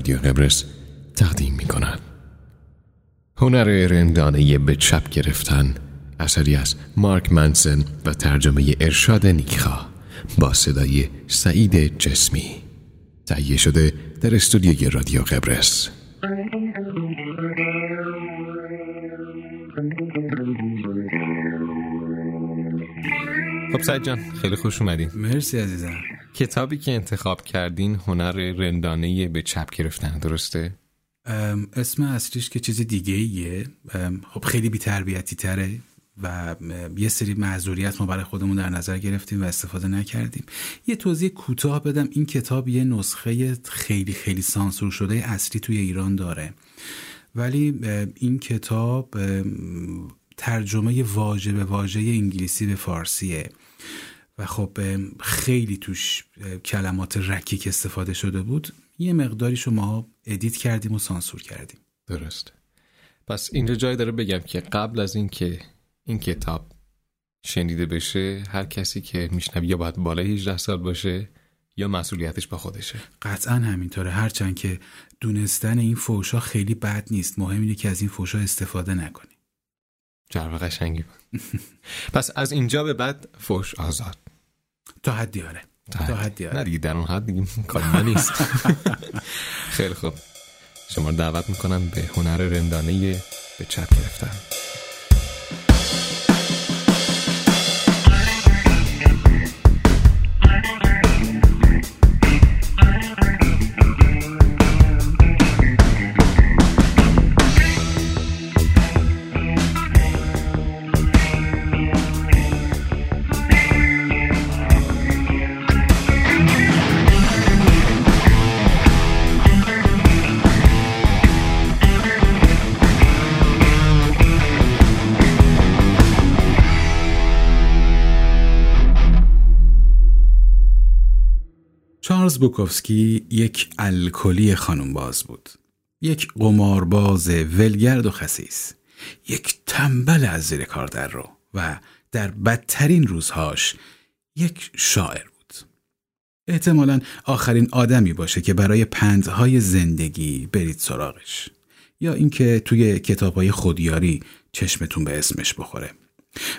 رادیو قبرس تقدیم می کند. هنر رندانه به چپ گرفتن اثری از مارک منسن و ترجمه ارشاد نیکخا با صدای سعید جسمی. تهیه شده در استودیوی رادیو قبرس خب سعید جان خیلی خوش اومدین مرسی عزیزم. کتابی که انتخاب کردین هنر رندانه به چپ گرفتن درسته؟ اسم اصلیش که چیز دیگه ایه خب خیلی بی تربیتی تره و یه سری معذوریت ما برای خودمون در نظر گرفتیم و استفاده نکردیم. یه توضیح کوتاه بدم. این کتاب یه نسخه خیلی خیلی سانسور شده اصلی توی ایران داره. ولی این کتاب ترجمه واژه به واژه انگلیسی به فارسیه. و خب خیلی توش کلمات رکیک استفاده شده بود. یه مقداری شما ادیت کردیم و سانسور کردیم. درست. پس اینجا جای داره بگم که قبل از اینکه این کتاب شنیده بشه هر کسی که میشنوی یا باید بالای 18 سال باشه یا مسئولیتش با خودشه. قطعا همینطوره. هرچند که دونستن این فوشا خیلی بد نیست. مهم اینه که از این فوشا استفاده نکنی جرب قشنگی بود. پس از اینجا به بعد فوش آزاد. تا حدی آره. تا حدی. آره. نه دیگه در اون حد دیگه کار نیست. خیلی خوب. شما رو دعوت می‌کنم به هنر رندانه به چپ گرفتن. بوکوفسکی یک الکلی خانومباز بود. یک قمارباز ولگرد و خسیس. یک تنبل از زیر کار در رو و در بدترین روزهاش یک شاعر بود. احتمالا آخرین آدمی باشه که برای پندهای زندگی برید سراغش. یا اینکه توی کتابهای خودیاری چشمتون به اسمش بخوره.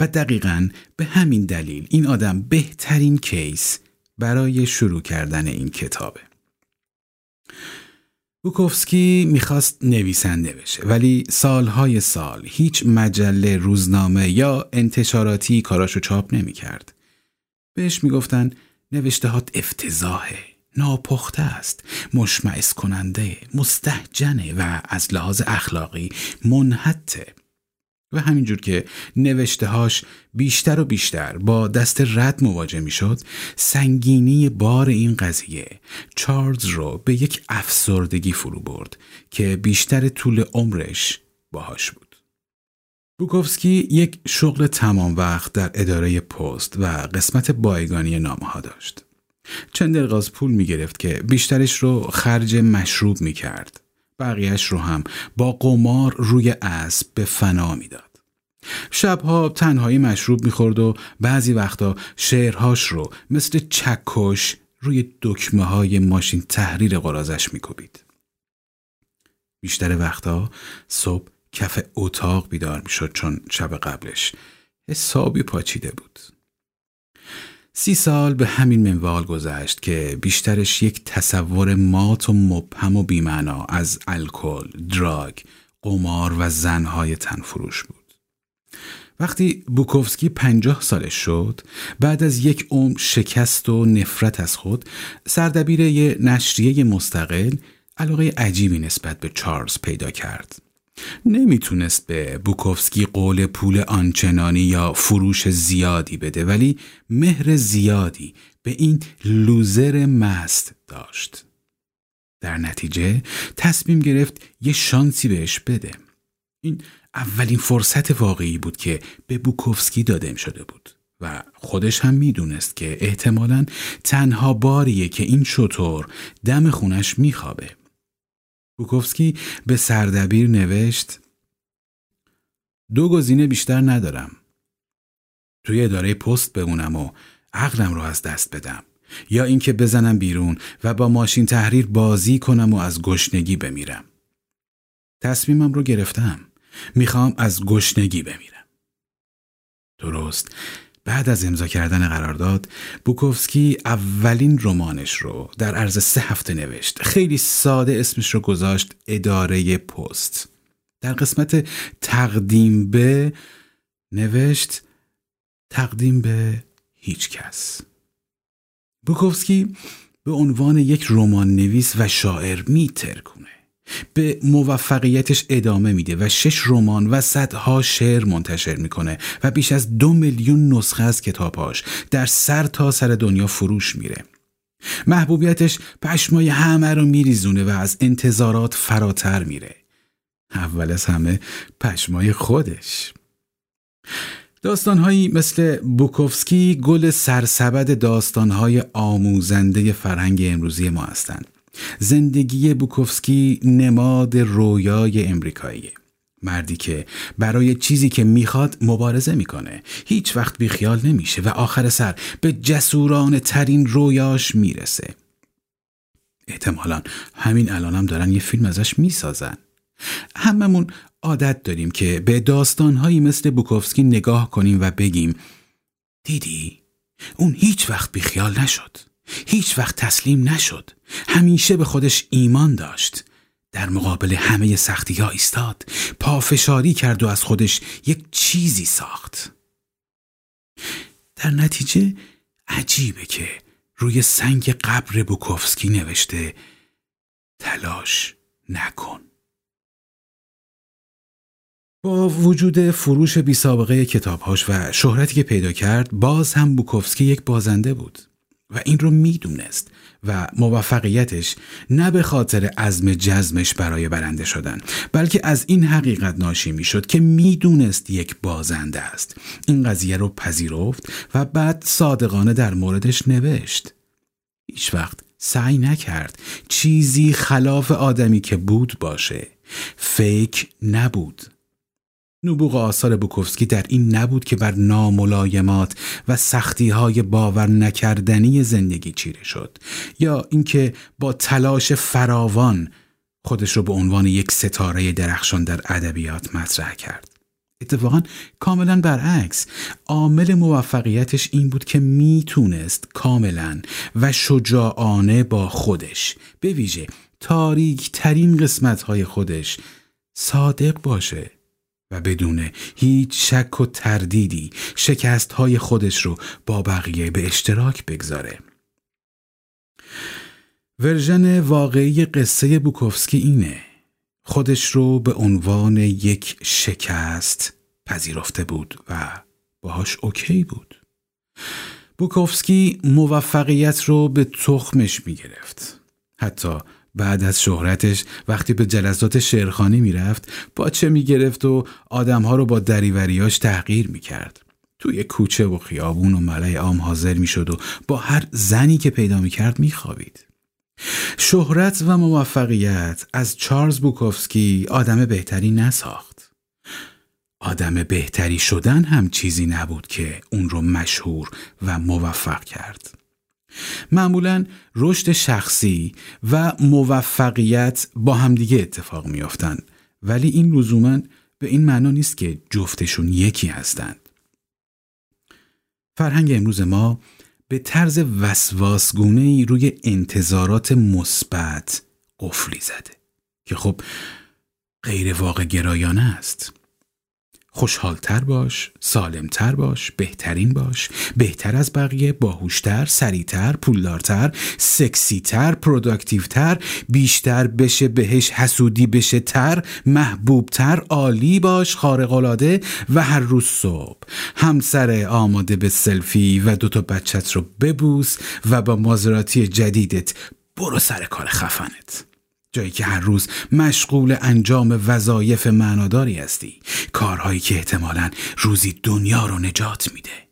و دقیقا به همین دلیل این آدم بهترین کیس برای شروع کردن این کتابه. بوکوفسکی می‌خواست نویسنده بشه ولی سالهای سال هیچ مجله روزنامه یا انتشاراتی کاراشو چاپ نمی‌کرد. بهش می‌گفتن نوشتهات افتضاحه، ناپخته است، مشمعز کننده، مستحجنه و از لحاظ اخلاقی منحته. و همینجور که نوشتهاش بیشتر و بیشتر با دست رد مواجه می‌شد سنگینی بار این قضیه چارلز رو به یک افسردگی فرو برد که بیشتر طول عمرش باهاش بود. بوکوفسکی یک شغل تمام وقت در اداره پست و قسمت بایگانی نامه ها داشت. چند دلغاز پول می گرفت که بیشترش رو خرج مشروب می کرد بقیهش رو هم با قمار روی اسب به فنا می‌داد. شبها تنهایی مشروب می‌خورد و بعضی وقتا شعرهاش رو مثل چکش روی دکمه های ماشین تحریر قرازش میکوبید. بیشتر وقتا صبح کف اتاق بیدار می‌شد چون شب قبلش حسابی پاچیده بود. سی سال به همین منوال گذشت که بیشترش یک تصور مات و مبهم و بیمعنا از الکل، دراگ، قمار و زنهای تنفروش بود. وقتی بوکوفسکی پنجاه سالش شد بعد از یک عمر شکست و نفرت از خود سردبیر یه نشریه مستقل علاقه عجیبی نسبت به چارلز پیدا کرد نمی‌تونست به بوکوفسکی قول پول آنچنانی یا فروش زیادی بده ولی مهر زیادی به این لوزر مست داشت. در نتیجه تصمیم گرفت یه شانسی بهش بده. این اولین فرصت واقعی بود که به بوکوفسکی داده شده بود و خودش هم می‌دونست که احتمالا تنها باریه که این شطور دم خونش میخوابه. بوکوفسکی به سردبیر نوشت دو گزینه بیشتر ندارم. توی اداره پست بمونم و عقلم رو از دست بدم یا اینکه بزنم بیرون و با ماشین تحریر بازی کنم و از گشنگی بمیرم تصمیمم رو گرفتم می‌خوام از گشنگی بمیرم. درست. بعد از امضا کردن قرارداد بوکوفسکی اولین رمانش رو در عرض سه هفته نوشت. خیلی ساده اسمش رو گذاشت اداره پست. در قسمت تقدیم به نوشت تقدیم به هیچ کس. بوکوفسکی به عنوان یک رمان نویس و شاعر میترکونه به موفقیتش ادامه میده و شش رمان و صدها شعر منتشر می‌کنه و بیش از دو میلیون نسخه از کتابهاش در سر تا سر دنیا فروش میره. محبوبیتش پشمای همه رو میریزونه و از انتظارات فراتر میره. اول از همه پشمای خودش. داستانهایی مثل بوکوفسکی گل سرسبد داستانهای آموزنده فرهنگ امروزی ما هستند. زندگی بوکوفسکی نماد رویای امریکاییه. مردی که برای چیزی که می‌خواد مبارزه می‌کنه هیچ وقت بیخیال نمیشه و آخر سر به جسورانه ترین رویاش می‌رسه احتمالا همین الانم دارن یه فیلم ازش می‌سازن هممون عادت داریم که به داستانهایی مثل بوکوفسکی نگاه کنیم و بگیم دیدی؟ اون هیچ وقت بیخیال نشد هیچ وقت تسلیم نشد. همیشه به خودش ایمان داشت. در مقابل همه سختی ها ایستاد. پافشاری کرد و از خودش یک چیزی ساخت. در نتیجه عجیبه که روی سنگ قبر بوکوفسکی نوشته تلاش نکن. با وجود فروش بی سابقه کتابهاش و شهرتی که پیدا کرد باز هم بوکوفسکی یک بازنده بود. و این رو می‌دونست و موفقیتش نه به خاطر عزم جزمش برای برنده شدن بلکه از این حقیقت ناشی می‌شد که می‌دونست یک بازنده است. این قضیه رو پذیرفت و بعد صادقانه در موردش نوشت. هیچ وقت سعی نکرد چیزی خلاف آدمی که بود باشه. فیک نبود. نبوغ آثار بوکوفسکی در این نبود که بر ناملایمات و سختی های باور نکردنی زندگی چیره شد یا اینکه با تلاش فراوان خودش رو به عنوان یک ستاره درخشان در ادبیات مطرح کرد. اتفاقا کاملا برعکس عامل موفقیتش این بود که می‌تونست کاملا و شجاعانه با خودش به ویژه تاریک ترین قسمت های خودش صادق باشه. و بدون هیچ شک و تردیدی شکست های خودش رو با بقیه به اشتراک بگذاره. ورژن واقعی قصه بوکوفسکی اینه. خودش رو به عنوان یک شکست پذیرفته بود و باهاش اوکی بود. بوکوفسکی موفقیت رو به تخمش می گرفت. حتی بعد از شهرتش وقتی به جلسات شعرخانی می‌رفت چه می‌گرفت و آدمها رو با دریوریاش تحقیر می‌کرد. توی کوچه و خیابون و ملای عام حاضر می‌شد و با هر زنی که پیدا می‌کرد میخوابید. شهرت و موفقیت از چارلز بوکوفسکی آدم بهتری نساخت. آدم بهتری شدن هم چیزی نبود که اون رو مشهور و موفق کرد. معمولا رشد شخصی و موفقیت با همدیگه اتفاق میافتند. ولی این لزوما به این معنا نیست که جفتشون یکی هستند. فرهنگ امروز ما به طرز وسواسگونه ای روی انتظارات مثبت قفلی زده که خب غیر واقع گرایانه است. خوشحالتر باش، سالمتر باش، بهترین باش، بهتر از بقیه، باهوشتر، سریعتر، پولدارتر، سکسیتر، پروداکتیوتر، بیشتر بشه بهش حسودی بشه تر، محبوبتر، عالی باش، خارقلاده و هر روز صبح همسر آماده به سلفی و دوتا بچت رو ببوس و با مازراتی جدیدت برو سر کار خفنت. جایی که هر روز مشغول انجام وظایف معناداری هستی. کارهایی که احتمالا روزی دنیا رو نجات میده.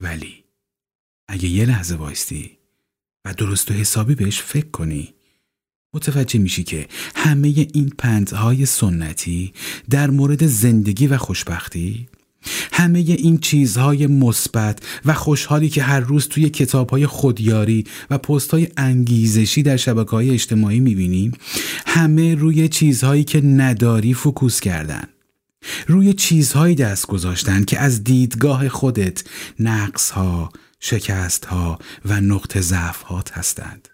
ولی اگه یه لحظه وایستی و درست و حسابی بهش فکر کنی متوجه میشی که همه این پندهای سنتی در مورد زندگی و خوشبختی همه این چیزهای مثبت و خوشحالی که هر روز توی کتابهای خودیاری و پستهای انگیزشی در شبکه های اجتماعی می‌بینیم همه روی چیزهایی که نداری فکوس کردن. روی چیزهایی دست گذاشتن که از دیدگاه خودت نقصها، شکستها و نقط ضعفات هستند.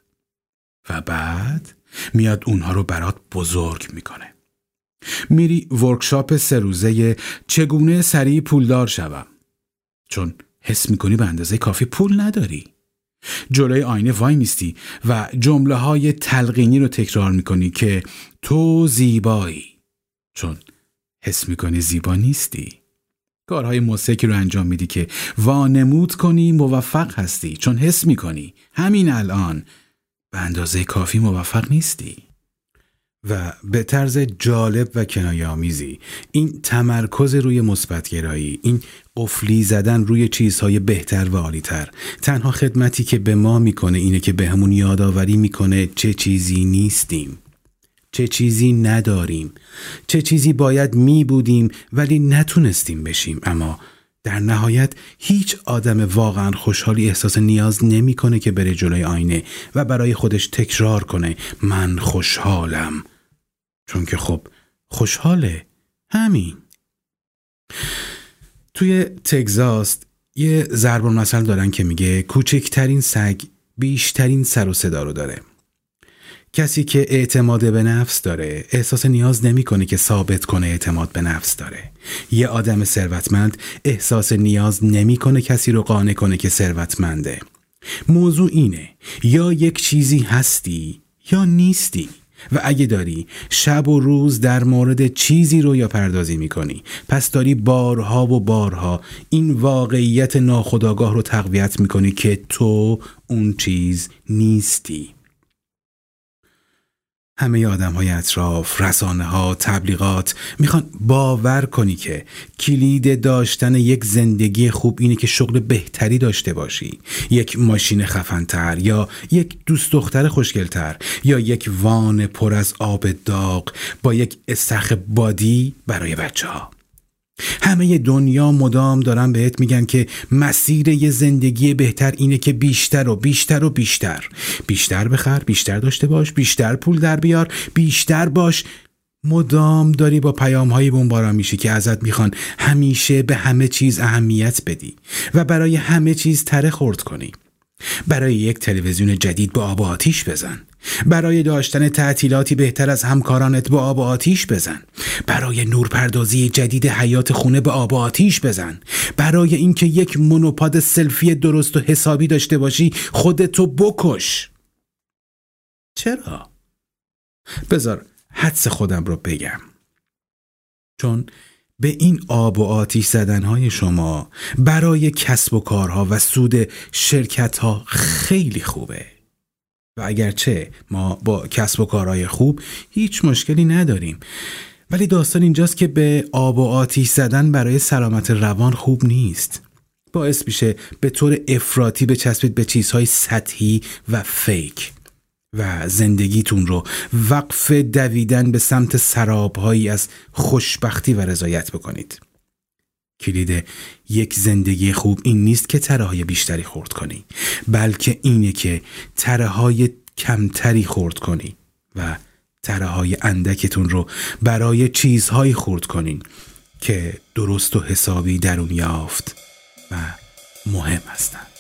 و بعد میاد اونها رو برات بزرگ می‌کنه. میری ورکشاپ سه روزه چگونه سریع پولدار شوم. چون حس می‌کنی به اندازه کافی پول نداری. جلوی آینه وای میستی و جمله های تلقینی رو تکرار می‌کنی که تو زیبایی. چون حس می‌کنی زیبا نیستی. کارهای موسیقی رو انجام میدی که وانمود کنی موفق هستی. چون حس می‌کنی. همین الان. به اندازه کافی موفق نیستی. و به طرز جالب و کنایامیزی این تمرکز روی مثبتگرایی این قفلی زدن روی چیزهای بهتر و عالیتر تنها خدمتی که به ما می‌کنه اینه که بهمون به یادآوری می‌کنه چه چیزی نیستیم چه چیزی نداریم چه چیزی باید می بودیم ولی نتونستیم بشیم. اما در نهایت هیچ آدم واقعا خوشحالی احساس نیاز نمی‌کنه که بره جلوی آینه و برای خودش تکرار کنه من خوشحالم. چون که خب خوشحاله. همین. توی تگزاس یه ضرب مثل دارن که میگه کوچکترین سگ بیشترین سر و صدا رو داره. کسی که اعتماد به نفس داره احساس نیاز نمی‌کنه که ثابت کنه اعتماد به نفس داره. یه آدم ثروتمند احساس نیاز نمی‌کنه کسی رو قانع کنه که ثروتمنده. موضوع اینه یا یک چیزی هستی یا نیستی. و اگه داری شب و روز در مورد چیزی رو یا پردازی می‌کنی پس داری بارها و بارها این واقعیت ناخداگاه رو تقویت می‌کنی که تو اون چیز نیستی. همه آدم های اطراف، رسانه ها، تبلیغات می‌خوان باور کنی که کلید داشتن یک زندگی خوب اینه که شغل بهتری داشته باشی. یک ماشین خفنتر یا یک دوست دختر خوشگلتر یا یک وان پر از آب داغ با یک استخ بادی برای بچه ها همه دنیا مدام دارن بهت میگن که مسیر یه زندگی بهتر اینه که بیشتر و بیشتر و بیشتر. بیشتر بخر بیشتر داشته باش بیشتر پول در بیار بیشتر باش. مدام داری با پیام های بمباران میشی که ازت می‌خوان همیشه به همه چیز اهمیت بدی و برای همه چیز تره خورد کنی. برای یک تلویزیون جدید با آب آتیش بزن. برای داشتن تعطیلاتی بهتر از همکارانت با آب و آتیش بزن. برای نورپردازی جدید حیات خونه به آب و آتیش بزن. برای اینکه یک مونوپاد سلفی درست و حسابی داشته باشی خودتو بکش. چرا؟ بذار حدس خودم رو بگم. چون به این آب و آتیش زدنهای شما برای کسب و کارها و سود شرکتها خیلی خوبه. و اگرچه ما با کسب و کارهای خوب هیچ مشکلی نداریم. ولی داستان اینجاست که به آب و آتیش زدن برای سلامت روان خوب نیست. باعث میشه به طور افراطی بچسبید به چیزهای سطحی و فیک. و زندگیتون رو وقف دویدن به سمت سرابهایی از خوشبختی و رضایت بکنید. کلید یک زندگی خوب این نیست که تره های بیشتری خورد کنی بلکه اینه که تره های کمتری خورد کنی و تره های اندکتون رو برای چیزهایی خورد کنین که درست و حسابی درون یافت و مهم هستند